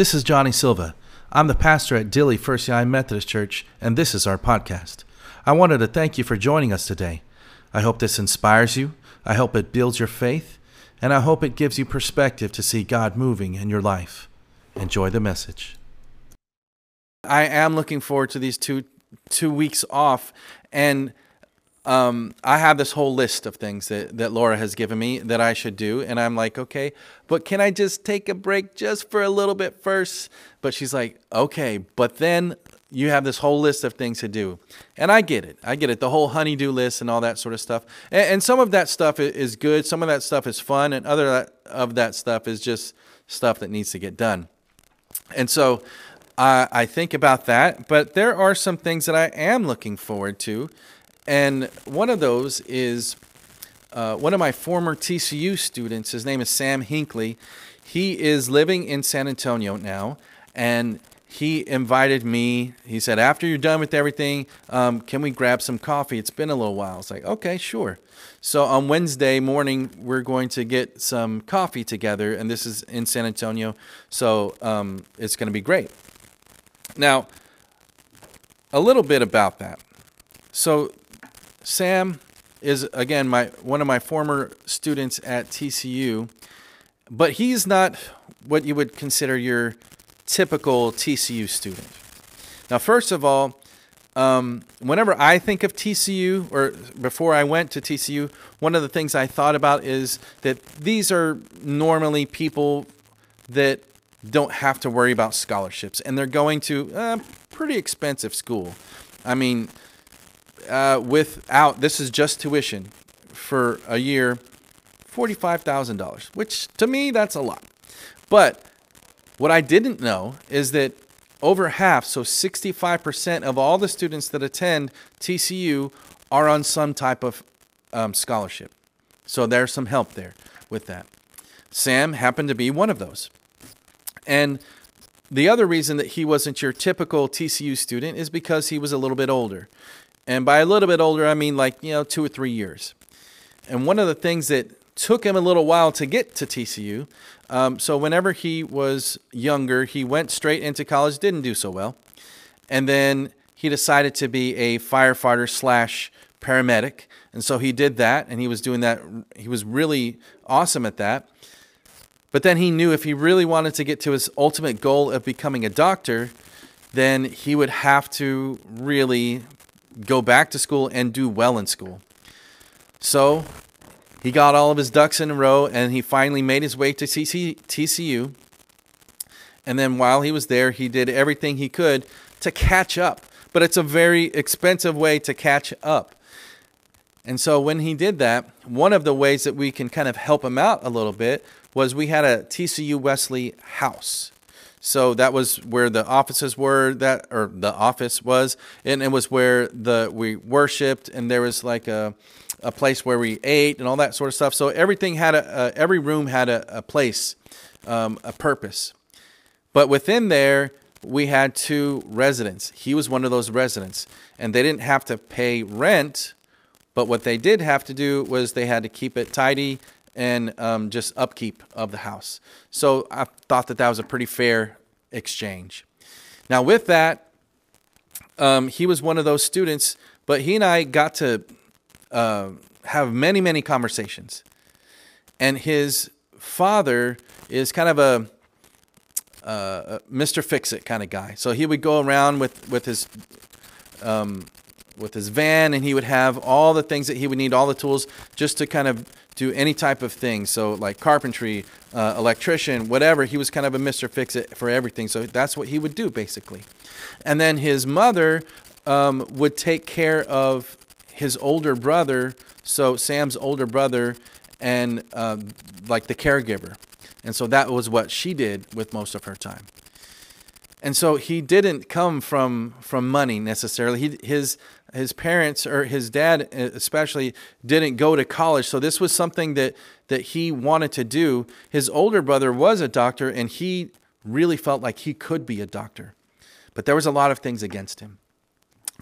This is Johnny Silva. I'm the pastor at Dilley First United Methodist Church, and this is our podcast. I wanted to thank you for joining us today. I hope this inspires you, I hope it builds your faith, and I hope it gives you perspective to see God moving in your life. Enjoy the message. I am looking forward to these two two weeks off, and um, I have this whole list of things that, that Laura has given me that I should do. And I'm like, okay, but can I just take a break just for a little bit first? But she's like, okay, but then you have this whole list of things to do. And I get it. I get it. The whole honeydew list and all that sort of stuff. And, and some of that stuff is good. Some of that stuff is fun. And other of that stuff is just stuff that needs to get done. And so uh, I think about that. But there are some things that I am looking forward to. And one of those is uh, one of my former TCU students. His name is Sam Hinkley. He is living in San Antonio now, and he invited me. He said, After you're done with everything, um, can we grab some coffee? It's been a little while. I was like, Okay, sure. So on Wednesday morning, we're going to get some coffee together, and this is in San Antonio. So um, it's going to be great. Now, a little bit about that. So Sam is again my one of my former students at TCU, but he's not what you would consider your typical TCU student. Now, first of all, um, whenever I think of TCU, or before I went to TCU, one of the things I thought about is that these are normally people that don't have to worry about scholarships, and they're going to a pretty expensive school. I mean, uh, without this is just tuition for a year, forty-five thousand dollars, which to me that's a lot. But what I didn't know is that over half, so 65% of all the students that attend TCU are on some type of um, scholarship. So there's some help there with that. Sam happened to be one of those. And the other reason that he wasn't your typical TCU student is because he was a little bit older. And by a little bit older, I mean like, you know, two or three years. And one of the things that took him a little while to get to TCU, um, so whenever he was younger, he went straight into college, didn't do so well. And then he decided to be a firefighter slash paramedic. And so he did that, and he was doing that. He was really awesome at that. But then he knew if he really wanted to get to his ultimate goal of becoming a doctor, then he would have to really go back to school and do well in school. So he got all of his ducks in a row and he finally made his way to TCU. And then while he was there, he did everything he could to catch up. But it's a very expensive way to catch up. And so when he did that, one of the ways that we can kind of help him out a little bit was we had a TCU Wesley house. So that was where the offices were that or the office was and it was where the we worshiped and there was like a a place where we ate and all that sort of stuff. So everything had a, every room had a, a place, um, a purpose. But within there, we had two residents. He was one of those residents, and they didn't have to pay rent, but what they did have to do was they had to keep it tidy and um, just upkeep of the house. So I thought that that was a pretty fair exchange. Now, with that, um, he was one of those students, but he and I got to uh, have many, many conversations. And his father is kind of a uh, Mr. Fix It kind of guy. So he would go around with with his um, with his van, and he would have all the things that he would need, all the tools, just to kind of do any type of thing. So like carpentry, uh, electrician, whatever. He was kind of a Mr. Fix It for everything. So that's what he would do basically. And then his mother um, would take care of his older brother. So Sam's older brother and uh, like the caregiver. And so that was what she did with most of her time. And so he didn't come from from money necessarily. He, his his parents or his dad especially didn't go to college. So this was something that that he wanted to do. His older brother was a doctor and he really felt like he could be a doctor. But there was a lot of things against him.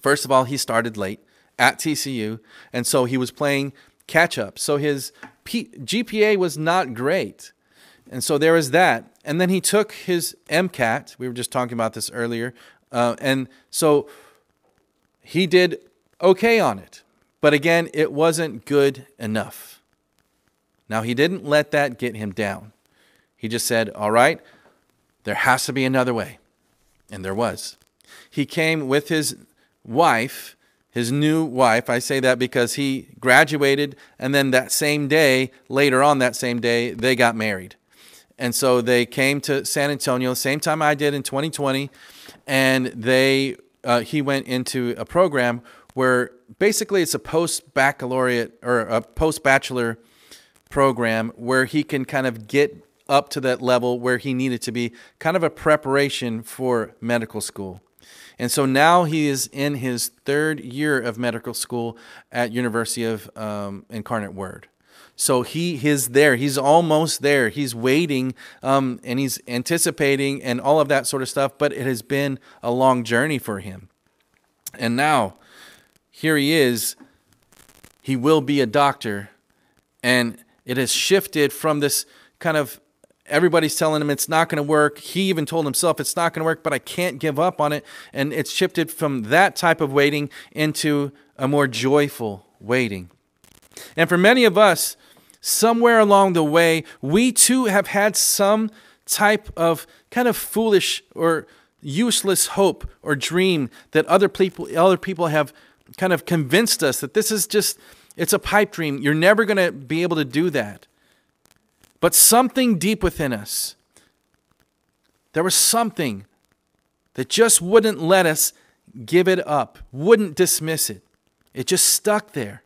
First of all he started late at TCU and so he was playing catch up so his P- GPA was not great and so there was that and then he took his MCAT. We were just talking about this earlier. Uh, and so he did okay on it. But again, it wasn't good enough. Now, he didn't let that get him down. He just said, All right, there has to be another way. And there was. He came with his wife, his new wife. I say that because he graduated, and then that same day, later on that same day, they got married. And so they came to San Antonio, same time I did in 2020, and they uh, he went into a program where basically it's a post baccalaureate or a post bachelor program where he can kind of get up to that level where he needed to be, kind of a preparation for medical school. And so now he is in his third year of medical school at University of um, Incarnate Word. So he is there. He's almost there. He's waiting um, and he's anticipating and all of that sort of stuff. But it has been a long journey for him. And now, here he is. He will be a doctor. And it has shifted from this kind of everybody's telling him it's not going to work. He even told himself it's not going to work, but I can't give up on it. And it's shifted from that type of waiting into a more joyful waiting. And for many of us, somewhere along the way, we too have had some type of kind of foolish or useless hope or dream that other people other people have kind of convinced us that this is just it's a pipe dream. You're never going to be able to do that. But something deep within us, there was something that just wouldn't let us give it up, wouldn't dismiss it. It just stuck there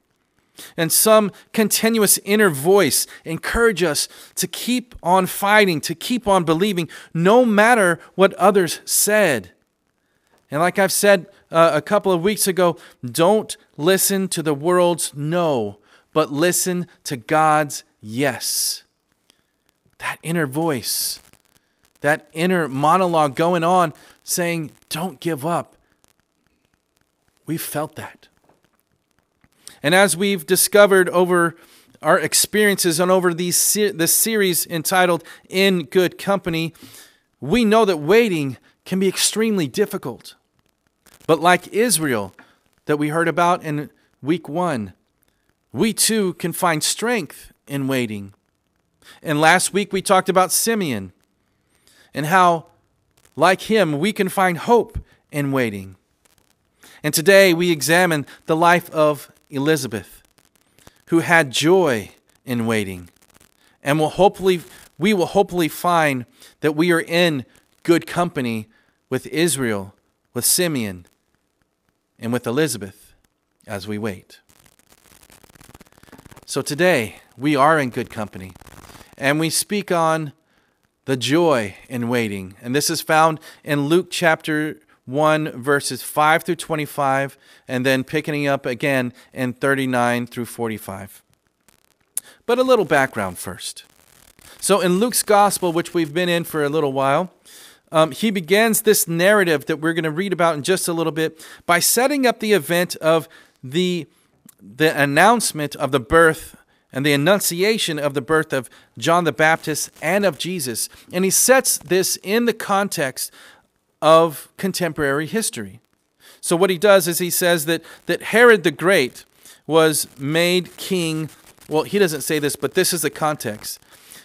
and some continuous inner voice encourage us to keep on fighting, to keep on believing, no matter what others said. And like I've said uh, a couple of weeks ago, don't listen to the world's no, but listen to God's yes. That inner voice, that inner monologue going on saying, don't give up. We felt that. And as we've discovered over our experiences and over these this series entitled In Good Company, we know that waiting can be extremely difficult. But like Israel that we heard about in week 1, we too can find strength in waiting. And last week we talked about Simeon and how like him we can find hope in waiting. And today we examine the life of Elizabeth, who had joy in waiting. And will hopefully we will hopefully find that we are in good company with Israel, with Simeon, and with Elizabeth as we wait. So today, we are in good company, and we speak on the joy in waiting. And this is found in Luke chapter 1, verses 5 through 25, and then picking up again in 39 through 45. But a little background first. So, in Luke's gospel, which we've been in for a little while, um, he begins this narrative that we're going to read about in just a little bit by setting up the event of the, the announcement of the birth and the annunciation of the birth of John the Baptist and of Jesus. And he sets this in the context of contemporary history. So what he does is he says that that Herod the Great was made king. Well, he doesn't say this, but this is the context.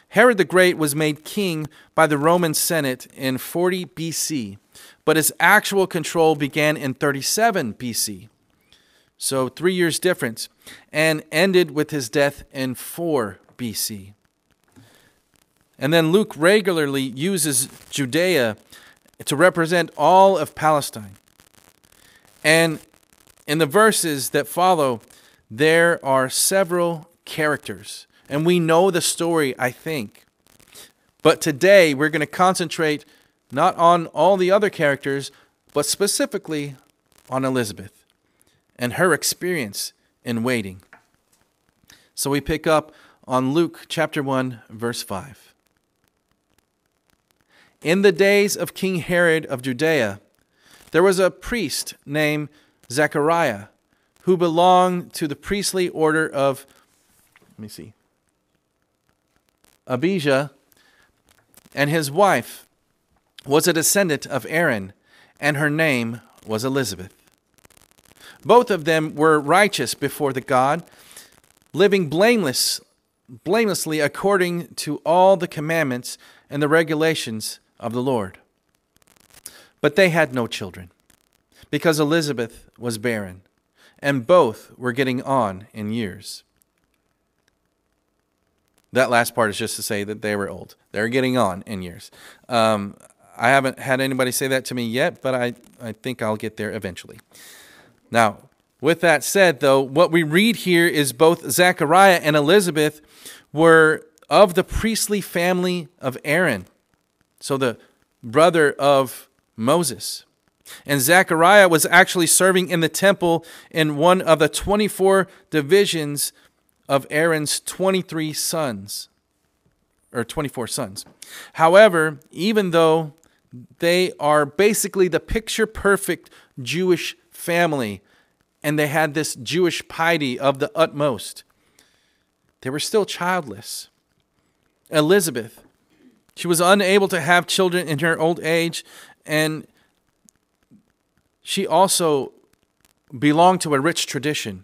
Herod the Great was made king by the Roman Senate in 40 BC, but his actual control began in 37 BC. So 3 years difference and ended with his death in 4 BC. And then Luke regularly uses Judea to represent all of Palestine. And in the verses that follow, there are several characters. And we know the story, I think. But today we're going to concentrate not on all the other characters, but specifically on Elizabeth and her experience in waiting. So we pick up on Luke chapter 1, verse 5. In the days of King Herod of Judea, there was a priest named Zechariah who belonged to the priestly order of, let me see, Abijah. and his wife was a descendant of Aaron, and her name was Elizabeth. Both of them were righteous before the God, living blameless, blamelessly according to all the commandments and the regulations of the Lord. But they had no children, because Elizabeth was barren, and both were getting on in years. That last part is just to say that they were old. They're getting on in years. Um, I haven't had anybody say that to me yet, but I, I think I'll get there eventually. Now, with that said, though, what we read here is both Zechariah and Elizabeth were of the priestly family of Aaron, so the brother of Moses. And Zechariah was actually serving in the temple in one of the 24 divisions of Aaron's 23 sons, or 24 sons. However, even though they are basically the picture perfect Jewish family, and they had this Jewish piety of the utmost, they were still childless. Elizabeth, she was unable to have children in her old age, and she also belonged to a rich tradition.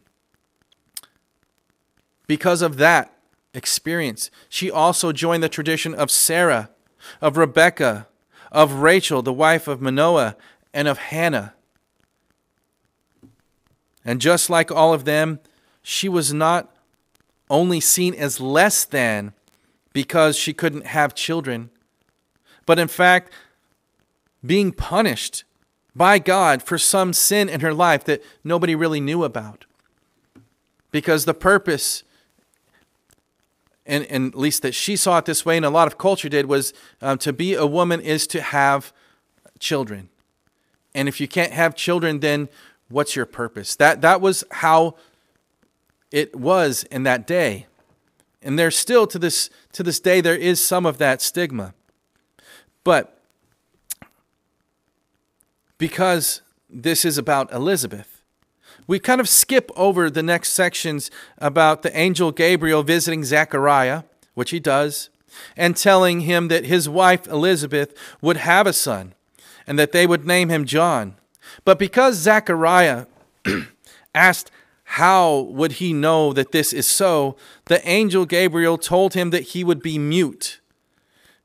Because of that experience, she also joined the tradition of Sarah, of Rebekah, of Rachel, the wife of Manoah, and of Hannah. And just like all of them, she was not only seen as less than because she couldn't have children, but in fact, being punished by God for some sin in her life that nobody really knew about. Because the purpose and, and at least that she saw it this way, and a lot of culture did, was um, to be a woman is to have children. And if you can't have children, then what's your purpose? That, that was how it was in that day. And there's still to this, to this day, there is some of that stigma. But because this is about Elizabeth, we kind of skip over the next sections about the angel Gabriel visiting Zechariah, which he does, and telling him that his wife Elizabeth would have a son and that they would name him John. But because Zechariah asked how would he know that this is so, the angel Gabriel told him that he would be mute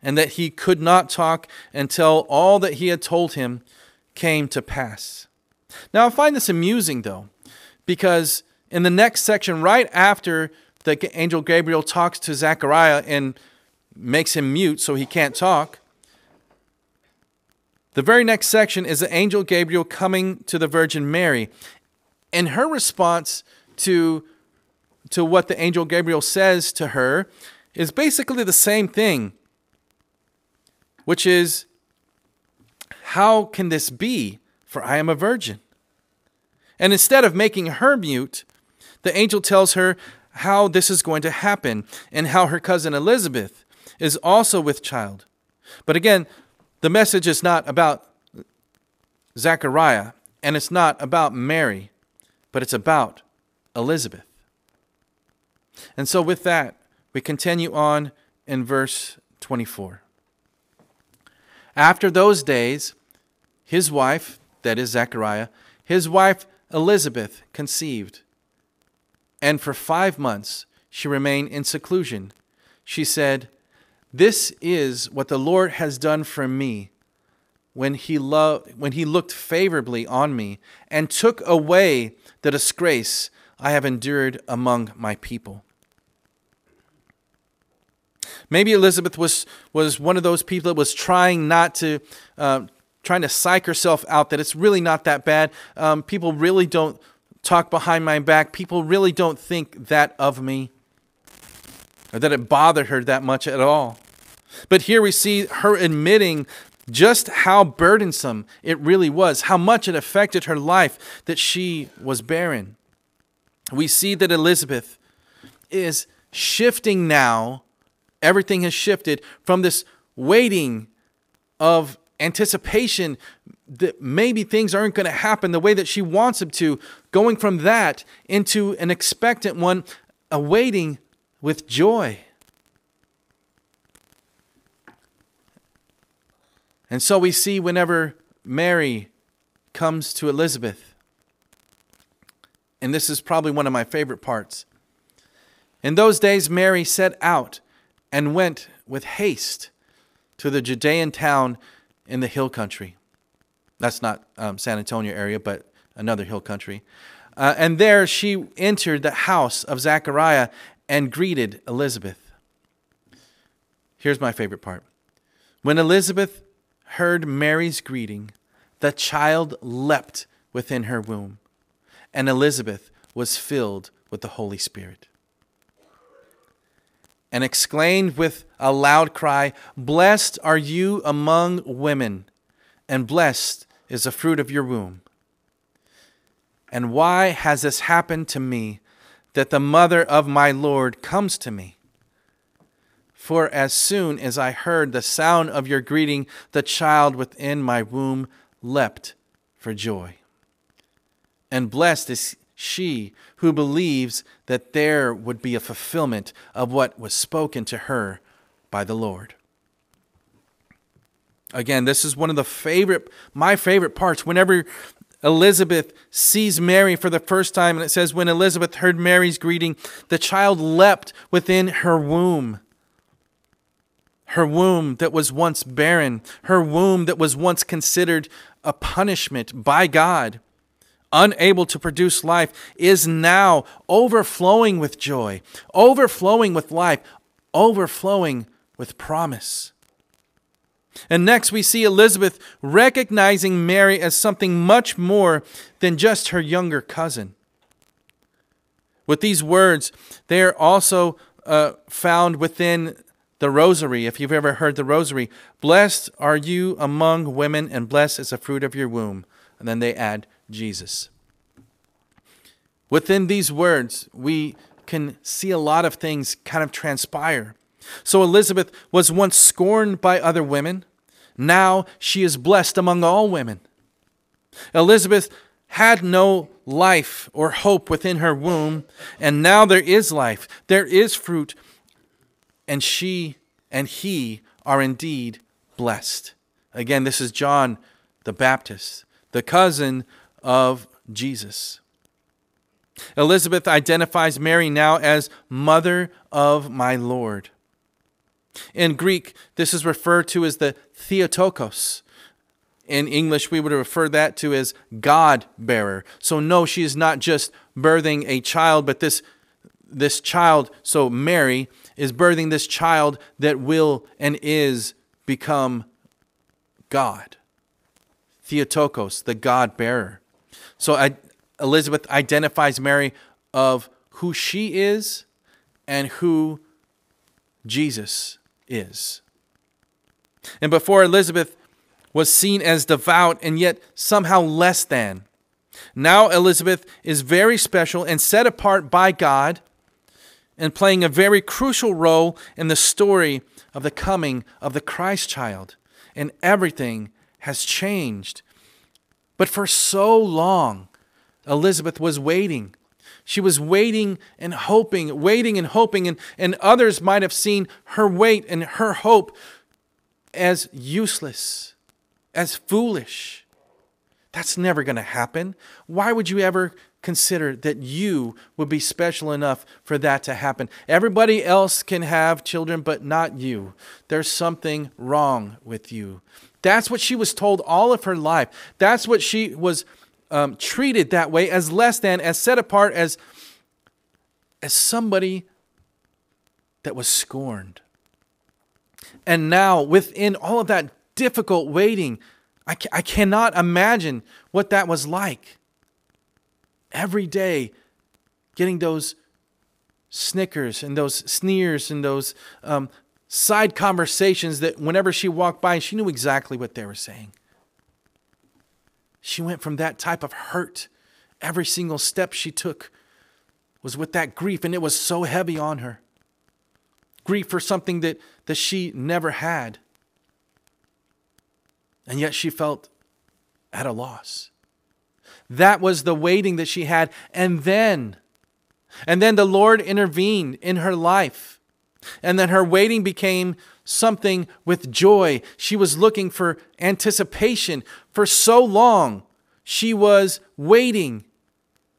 and that he could not talk until all that he had told him came to pass. Now, I find this amusing, though, because in the next section, right after the angel Gabriel talks to Zechariah and makes him mute so he can't talk, the very next section is the angel Gabriel coming to the Virgin Mary. And her response to, to what the angel Gabriel says to her is basically the same thing, which is, How can this be? For I am a virgin. And instead of making her mute, the angel tells her how this is going to happen and how her cousin Elizabeth is also with child. But again, the message is not about Zechariah and it's not about Mary, but it's about Elizabeth. And so, with that, we continue on in verse 24. After those days, his wife, that is Zechariah, his wife Elizabeth conceived, and for five months she remained in seclusion. She said, This is what the Lord has done for me when he, loved, when he looked favorably on me and took away the disgrace I have endured among my people. Maybe Elizabeth was, was one of those people that was trying not to, uh, trying to psych herself out that it's really not that bad. Um, people really don't talk behind my back. People really don't think that of me or that it bothered her that much at all. But here we see her admitting just how burdensome it really was, how much it affected her life that she was barren. We see that Elizabeth is shifting now. Everything has shifted from this waiting of anticipation that maybe things aren't going to happen the way that she wants them to, going from that into an expectant one, awaiting with joy. And so we see whenever Mary comes to Elizabeth, and this is probably one of my favorite parts. In those days, Mary set out and went with haste to the Judean town in the hill country. That's not um, San Antonio area, but another hill country. Uh, and there she entered the house of Zachariah and greeted Elizabeth. Here's my favorite part. When Elizabeth heard Mary's greeting, the child leapt within her womb, and Elizabeth was filled with the Holy Spirit. And exclaimed with a loud cry, Blessed are you among women, and blessed is the fruit of your womb. And why has this happened to me, that the mother of my Lord comes to me? For as soon as I heard the sound of your greeting, the child within my womb leapt for joy. And blessed is she who believes that there would be a fulfillment of what was spoken to her by the Lord. Again, this is one of the favorite, my favorite parts. Whenever Elizabeth sees Mary for the first time, and it says, When Elizabeth heard Mary's greeting, the child leapt within her womb. Her womb that was once barren, her womb that was once considered a punishment by God, unable to produce life, is now overflowing with joy, overflowing with life, overflowing with promise. And next, we see Elizabeth recognizing Mary as something much more than just her younger cousin. With these words, they are also uh, found within the rosary. If you've ever heard the rosary, blessed are you among women, and blessed is the fruit of your womb. And then they add Jesus. Within these words, we can see a lot of things kind of transpire. So Elizabeth was once scorned by other women. Now she is blessed among all women. Elizabeth had no life or hope within her womb, and now there is life, there is fruit, and she and he are indeed blessed. Again, this is John the Baptist, the cousin of Jesus. Elizabeth identifies Mary now as mother of my Lord. In Greek, this is referred to as the Theotokos. In English, we would refer that to as God bearer. So, no, she is not just birthing a child, but this, this child, so Mary, is birthing this child that will and is become God. Theotokos, the God bearer. So, I, Elizabeth identifies Mary of who she is and who Jesus is. And before Elizabeth was seen as devout and yet somehow less than, now Elizabeth is very special and set apart by God and playing a very crucial role in the story of the coming of the Christ child. And everything has changed. But for so long, Elizabeth was waiting she was waiting and hoping, waiting and hoping, and, and others might have seen her wait and her hope as useless, as foolish. That's never going to happen. Why would you ever consider that you would be special enough for that to happen? Everybody else can have children, but not you. There's something wrong with you. That's what she was told all of her life. That's what she was um, treated that way as less than, as set apart as, as somebody that was scorned. And now, within all of that difficult waiting, I, ca- I cannot imagine what that was like. Every day, getting those snickers and those sneers and those um, side conversations that whenever she walked by, she knew exactly what they were saying. She went from that type of hurt. Every single step she took was with that grief, and it was so heavy on her. Grief for something that, that she never had. And yet she felt at a loss. That was the waiting that she had. And then, and then the Lord intervened in her life. And then her waiting became something with joy. She was looking for anticipation for so long. She was waiting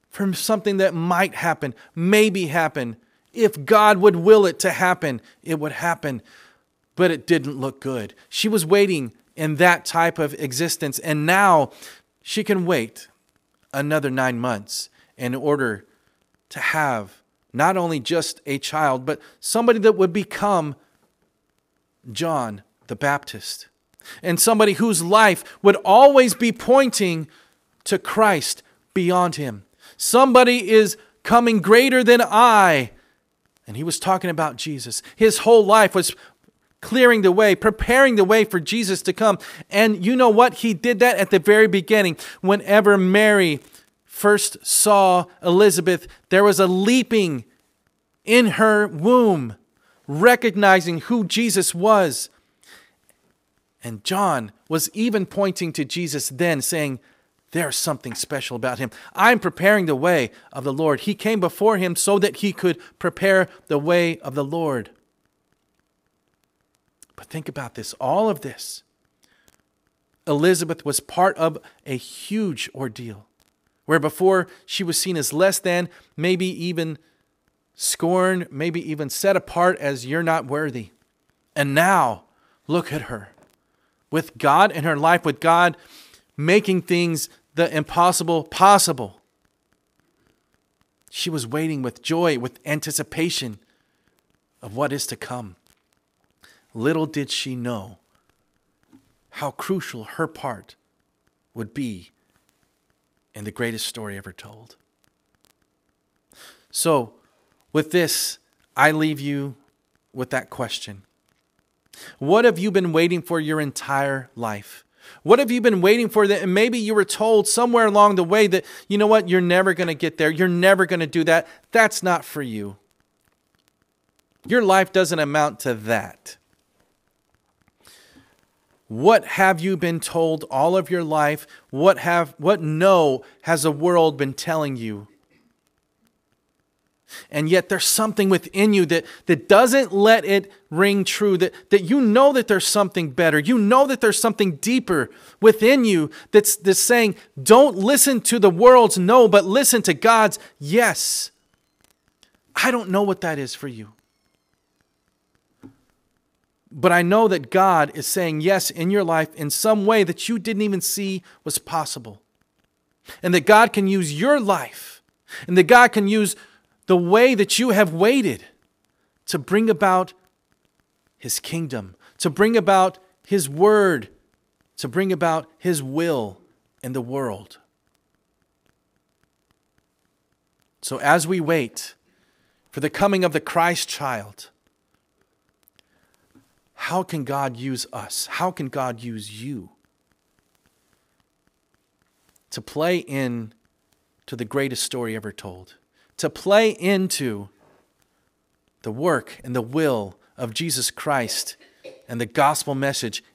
for something that might happen, maybe happen. If God would will it to happen, it would happen. But it didn't look good. She was waiting in that type of existence. And now she can wait another nine months in order to have not only just a child, but somebody that would become John the Baptist and somebody whose life would always be pointing to Christ beyond him. Somebody is coming greater than I. And he was talking about Jesus. His whole life was clearing the way, preparing the way for Jesus to come. And you know what? He did that at the very beginning. Whenever Mary first saw Elizabeth, there was a leaping in her womb, recognizing who Jesus was. And John was even pointing to Jesus then, saying, There's something special about him. I'm preparing the way of the Lord. He came before him so that he could prepare the way of the Lord. But think about this all of this. Elizabeth was part of a huge ordeal where before she was seen as less than, maybe even scorned, maybe even set apart as you're not worthy. And now, look at her. With God in her life, with God making things the impossible possible. She was waiting with joy, with anticipation of what is to come. Little did she know how crucial her part would be in the greatest story ever told. So, with this, I leave you with that question What have you been waiting for your entire life? What have you been waiting for that? And maybe you were told somewhere along the way that, you know what, you're never going to get there. You're never going to do that. That's not for you. Your life doesn't amount to that. What have you been told all of your life? What have what no has the world been telling you? And yet there's something within you that, that doesn't let it ring true, that, that you know that there's something better. You know that there's something deeper within you that's, that's saying, don't listen to the world's no, but listen to God's yes. I don't know what that is for you. But I know that God is saying yes in your life in some way that you didn't even see was possible. And that God can use your life, and that God can use the way that you have waited to bring about His kingdom, to bring about His word, to bring about His will in the world. So as we wait for the coming of the Christ child, how can God use us? How can God use you to play in to the greatest story ever told? To play into the work and the will of Jesus Christ and the gospel message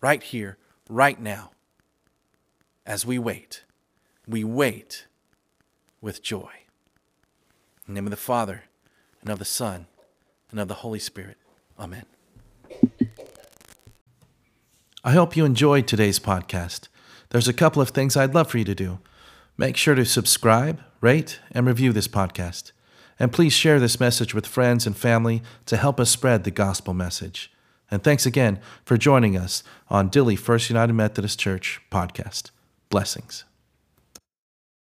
right here, right now, as we wait. We wait with joy. In the name of the Father, and of the Son, and of the Holy Spirit. Amen. I hope you enjoyed today's podcast. There's a couple of things I'd love for you to do. Make sure to subscribe, rate, and review this podcast. And please share this message with friends and family to help us spread the gospel message. And thanks again for joining us on Dilley First United Methodist Church podcast. Blessings.